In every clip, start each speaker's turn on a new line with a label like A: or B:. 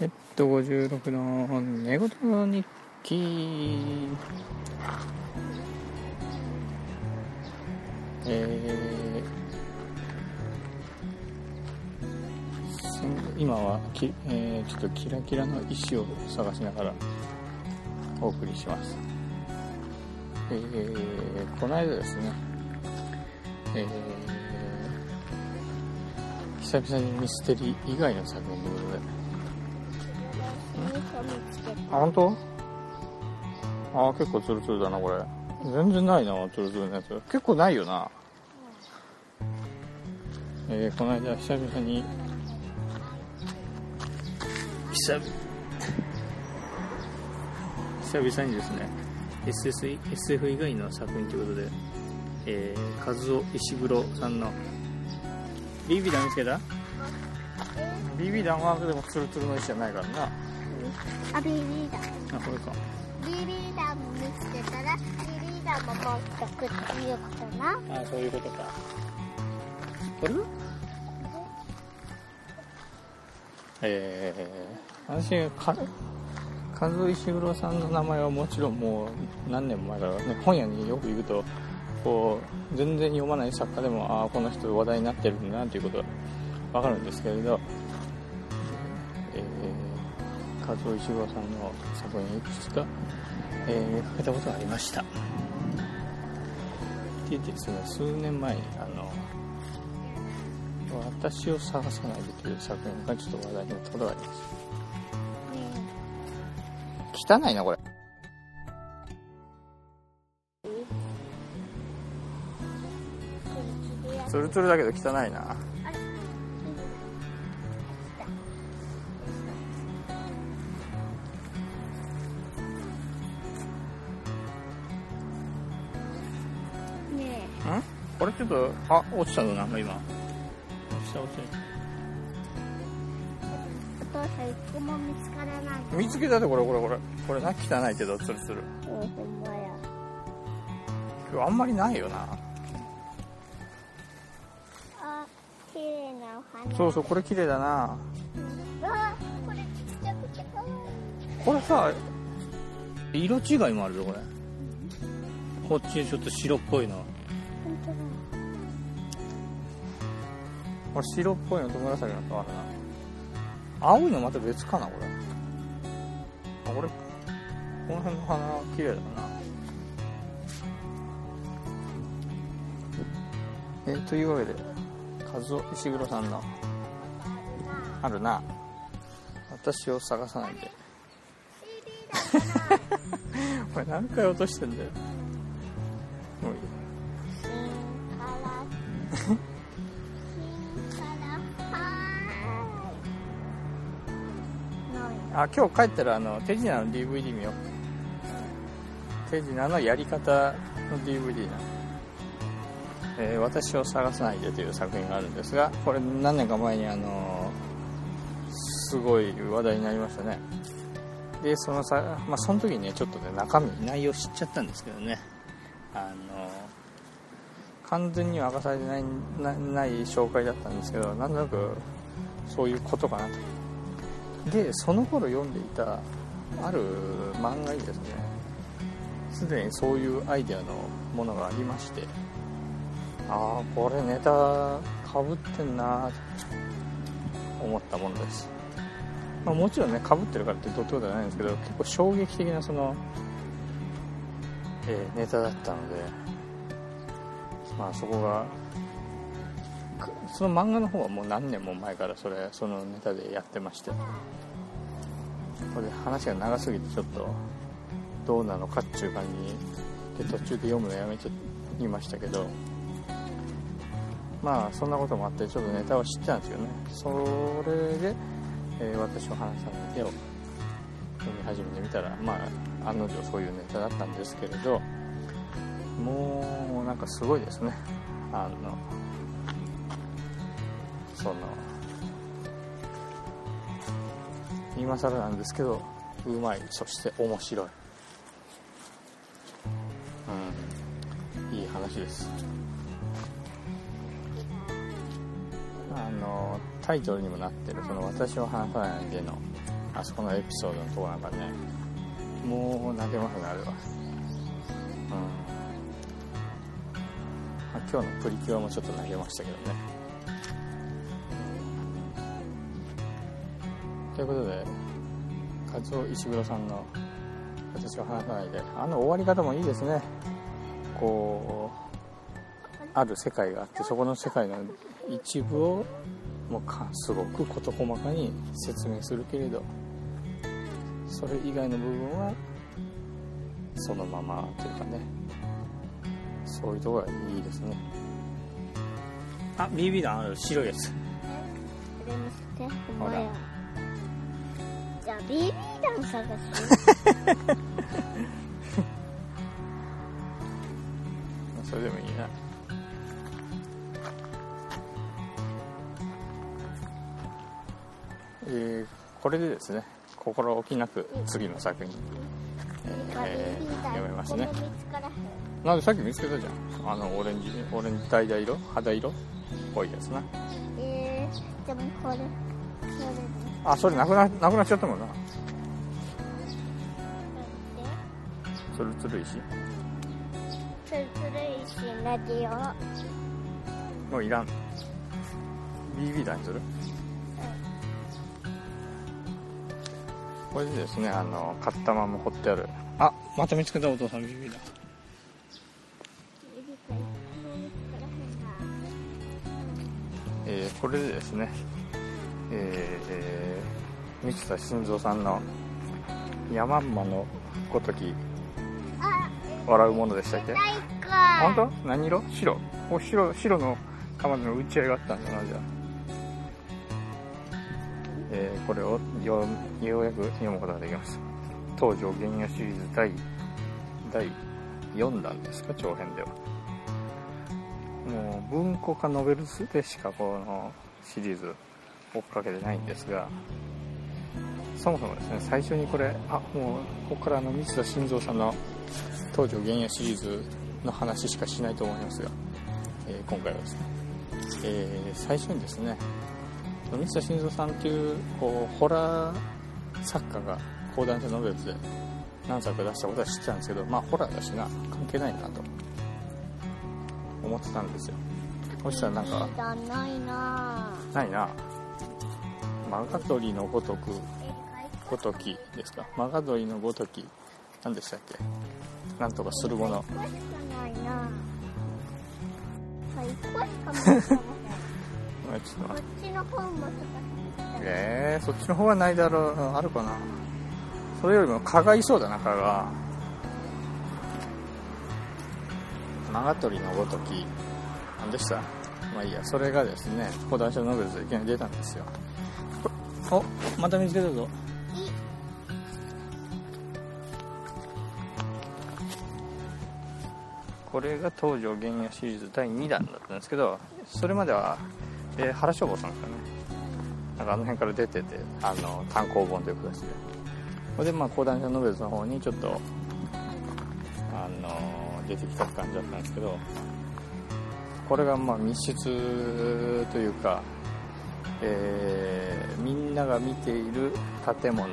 A: えっと56の寝言の日記。えー今はき、えーちょっとキラキラの石を探しながらお送りします。えーこの間ですね。えー久々にミステリー以外の作品ということで。あ本当？あ結構ツルツルだなこれ。全然ないなツルツルのやつ。結構ないよな。えーこの間久々に。久々。久々にですね。SS SF 以外の作品ということで、えー、和夫石黒さんの。BB 弾見つけた？BB 弾はでもツルツルの石じゃないからな
B: あ、ビリーダ
A: あこれか。
B: ビリーダも見つけたら、ビリーダも持ってくっていうことな。
A: あそういうことか。これ？えー、私か和夫石黒さんの名前はもちろんもう何年も前からね本屋によく行くとこう全然読まない作家でもああこの人話題になってるんだなということが分かるんですけれど、えー、和夫石黒さんの作品いくつか、えー、かけたことがありました。って言ってですね数年前にあの私を探さないでという作品がちょっと話題になったことがあります。汚いなこれ。ツルツルだけど汚いなちょっとあ落ちたのなんか今落ちた落ち
B: え、お父さん一個も見つからない。
A: た見つけたでこれこれこれこれな汚いけどツルツル
B: うん、ほんまや。
A: 今日あんまりないよな
B: あ、綺麗なお花。
A: そうそうこれ綺麗だな
B: うん。わあ、これちっちゃくて可愛い。
A: これさ色違いもあるぞこれこっちちょっと白っぽいのこれ白っぽいのと紫のとあるな青いのまた別かなこれ。あこれこの辺の花綺麗だな。えー、というわけで和夫石黒さんのあるな。私を探さないで。これ何回落としてんだよ。もういいあ今日帰ったらあの手品の DVD 見よう。手品のやり方の DVD な、えー私を探さないで」という作品があるんですがこれ何年か前にあのすごい話題になりましたね。でそのさ、まあ、その時にねちょっとね中身内容知っちゃったんですけどね。あの完全には明かされてないなない紹介だったんですけどなんとなくそういうことかなと。でその頃読んでいたある漫画にですねすでにそういうアイデアのものがありましてああこれネタかぶってんなと思ったものです、まあ、もちろんねかぶってるからってどうってことはないんですけど結構衝撃的なその、えーネタだったのでまあそこがその漫画の方はもう何年も前からそれそのネタでやってまして。これ話が長すぎてちょっとどうなのかっていう感じで途中で読むのやめちゃいましたけど。まあそんなこともあってちょっとネタを知ってたんですよね。それで、えー私を話さないでを読み始めてみたらまあ案の定そういうネタだったんですけれどもうなんかすごいですね。あのその今更なんですけどうまい。そして面白い。うん。いい話です。あのタイトルにもなってる「その私を話さないで」のあそこのエピソードのとこなんかね。もう泣けますねあれは。うん、まあ、今日のプリキュアもちょっと投げましたけどね。ということでカツオ石黒さんの「私は話さないで」あの終わり方もいいですね。こうある世界があってそこの世界の一部をもうかすごく事細かに説明するけれどそれ以外の部分はそのままというかね。そういうところがいいですね。あ BB 弾ある白いやつ。
B: これ見せてほんま
A: ほ
B: やじゃあ BB 弾探し
A: それでもいいな。えーこれでですね心置きなく次の作品、えー読めますね。なんでさっき見つけたじゃん。あのオレンジオレンジ橙色肌色っぽいやつな。
B: えー、でもこれ
A: あそれなくななくなっちゃったもんな。ツルツル石？
B: ツルツル石ラジオ。
A: もういらん。BB 弾にするこれでですねあの買ったまま掘ってある。あまた見つけたお父さん BB 弾
B: BB 弾これ見つからへんな
A: えーこれでですねえーえー三田晋三さんの「山んまのごとき
B: あ
A: 笑うもの」でしたっけ？本当？何色？白？お白白の玉での打ち合いがあったんだなじゃあ、えーこれをよようやく読むことができます。東条原野シリーズ第第4弾ですか？長編では。もう文庫化ノベルスでしかこのシリーズ追っかけてないんですがそもそもですね最初にこれあもうここからあの三田晋三さんの東条原野シリーズの話しかしないと思いますが、えー今回はですね、えー最初にですね三田晋三さんというこうホラー作家が講談社ノベルズで何作か出したことは知ってたんですけどまあホラーだしな関係ないなと。思ってたんですよ。そしたらなんか
B: ないな
A: ないなマガドリのごとくごときですか？マガドリのごとき何でしたっけ？なんとかするもの。
B: 1個しかないな。はい1個しか持ってません
A: あちょっと
B: こ
A: 待って。
B: っちの方も探して。
A: えー、そっちの方はないだろう。あるかな？それよりも蚊がいそうだな蚊が。マガトリのごとき。何でした？まあいいや。それがですね講談社ノベルズでいきなり出たんですよおまた見つけたぞ。これが東条原野シリーズ第2弾だったんですけどそれまでは、えー原書房さんですかね。なんかあの辺から出ててあの単行本という形で。それでまあ講談社ノベルズの方にちょっとあの出てきた感じだったんですけどこれがまあ密室というか、えーみんなが見ている建物。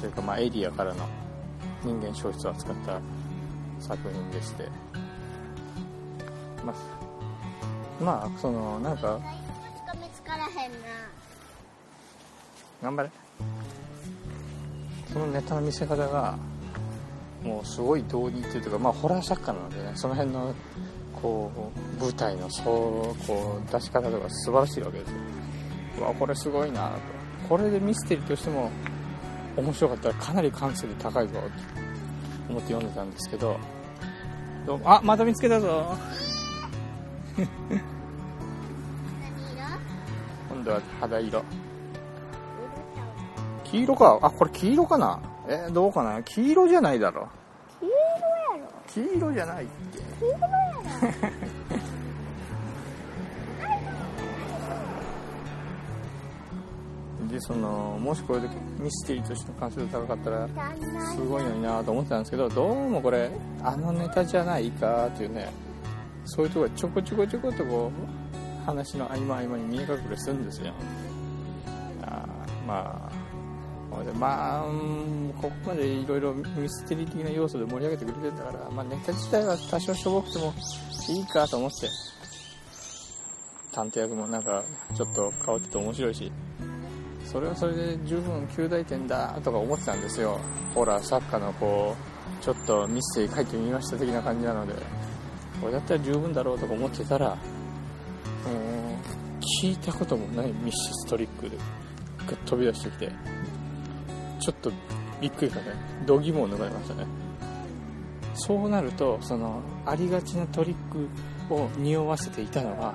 A: というかまエリアからの人間消失を扱った作品でして。まあまあそのなんか頑張れそのネタの見せ方がもうすごい導入っていうかまあホラー作家なのでねその辺のこう舞台のそうこう出し方とか素晴らしいわけですよ。うわこれすごいなと。これでミステリーとしても面白かったらかなり完成度高いぞと思って読んでたんですけど。どあまた見つけたぞ。今度は肌色。黄色か。あこれ黄色かな？えーどうかな？黄色じゃないだろ
B: 黄色
A: じゃないって。
B: 黄色やろ
A: でそのもしこれでミステリーとしての完成度高かったらすごいのになと思ってたんですけどどうもこれあのネタじゃないかっていうねそういうとこがちょこちょこちょこっとこう話の合間合間に見え隠れするんですよ。あまあまあここまでいろいろミステリー的な要素で盛り上げてくれてるんだから、まあ、ネタ自体は多少しょぼくてもいいかと思って探偵役もなんかちょっと変わってて面白いしそれはそれで十分9大点だとか思ってたんですよ。ホラー作家のこうちょっとミステリー書いてみました的な感じなのでこれだったら十分だろうとか思ってたらうん聞いたこともないミッシストリックが飛び出してきてちょっとびっくりしたね。度肝を抜かれましたね。そうなるとそのありがちなトリックを匂わせていたのは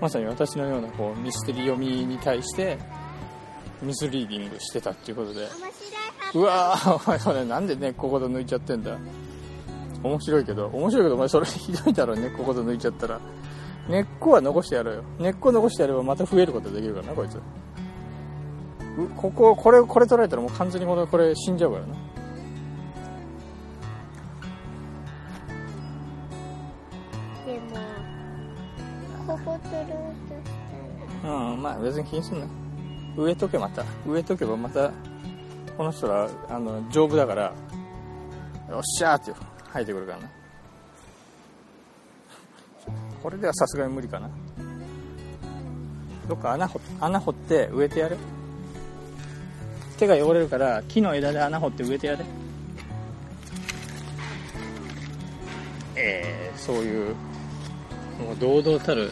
A: まさに私のようなこうミステリー読みに対してミスリーディングしてたっていうことで。うわーお前それなんで根っこごと抜いちゃってんだ。面白いけど面白いけどお前それひどいだろ根っこごと抜いちゃったら。根っこは残してやろうよ。根っこ残してやればまた増えることできるからなこいつ。うこここれこれ取られたらもう完全にこれこれ死んじゃうからな。
B: でもここ取ろうとしたら
A: うんまあ別に気にすんな。植えとけまた。植えとけばまたこの人らあの丈夫だからよっしゃーって生えてくるからな。これではさすがに無理かな。どっか穴掘穴掘って植えてやれ手が汚れるから木の枝で穴掘って植えてやれ。えー、そういうもう堂々たる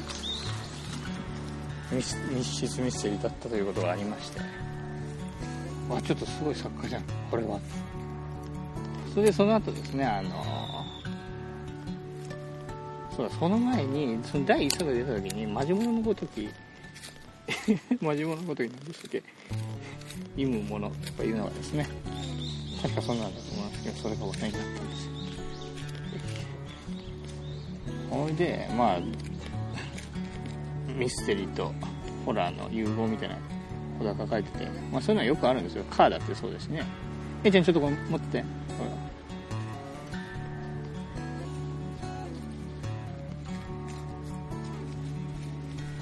A: 密密室ミステリーだったということがありまして。あちょっとすごい作家じゃんこれは。それでその後ですねあのそうだその前にその第1作が出た時に「マジモノのごとき」マジモノのごときなんでしたっけ「意むもの」とかいうのがですね確かそんなんだと思いますけどそれが話題になったんですよ。ほいでまあミステリーとホラーの融合みたいなこと書かれてて、まあ、そういうのはよくあるんですよ。カーだってそうですね。えいちゃんちょっとこ持ってて。ほら。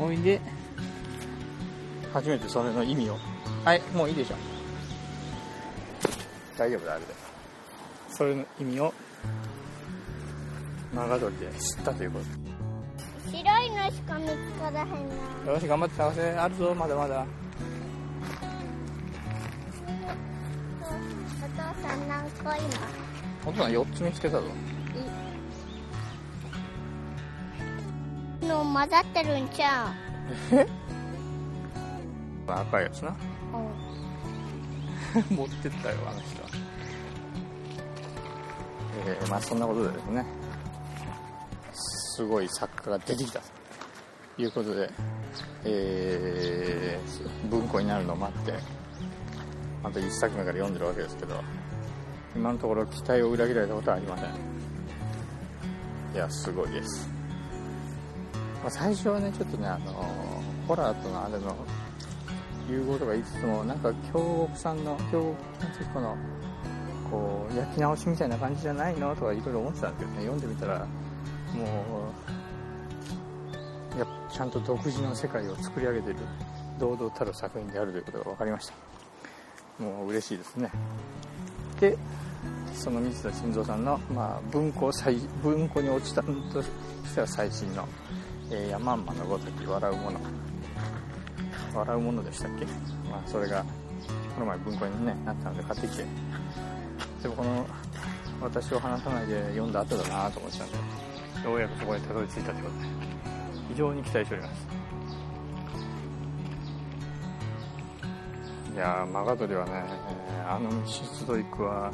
A: ほいで初めてそれの意味をはいもういいでしょ。大丈夫だあれで。それの意味を長鳥で知ったということ。
B: 白いのしか見つからへんな。
A: よし頑張って探せ。あるぞまだまだ。
B: お父さん何個今？
A: お父さん4つ見つけたぞ。
B: の混ざってるんちゃ
A: 赤いやつな持ってったよあの人は。えー、まあそんなことでですね。すごい作家が出てきた。ということで、えー、文庫になるのを待ってまた1作目から読んでるわけですけど今のところ期待を裏切られたことはありません。いやすごいです、まあ、最初はねちょっとねあのホラーとのあれの融合とか言いつつもなんか京極さんの京極夏彦のこう焼き直しみたいな感じじゃないのとかいろいろ思ってたんですけどね。読んでみたらもうやちゃんと独自の世界を作り上げてる堂々たる作品であるということが分かりました。もう嬉しいですね。でその水田晋三さんの、まあ、文庫最文庫に落ちたとしては最新の「えー、山んまのごとき笑うもの」笑うものでしたっけ、まあ、それがこの前文庫に、ね、なったので買ってきて。でもこの私を話さないで読んだ後だなと思ってたんでようやくそこにたどり着いたということで。非常に期待しております。いやーマガトリはねあの密室トリックは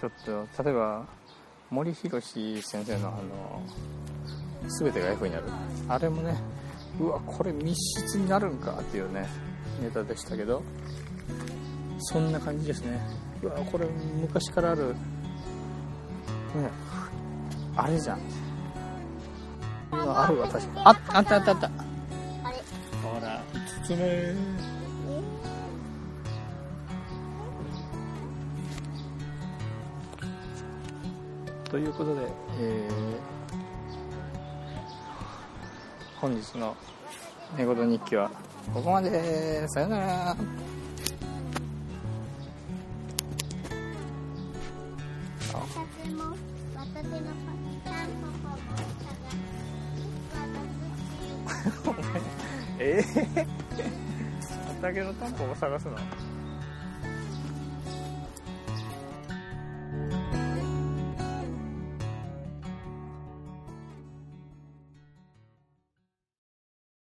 A: ちょっと例えば森博先生のあの全てが F になる。あれもねうわこれ密室になるんかっていうねネタでしたけど。そんな感じですね。うわこれ昔からある。ねあれじゃん。うわあるわ確かああったあったあった。
B: あれ
A: ほら5つ目ということで、えー本日の寝言日記はここまでさよなら。ええ畑のタンポポ探すの？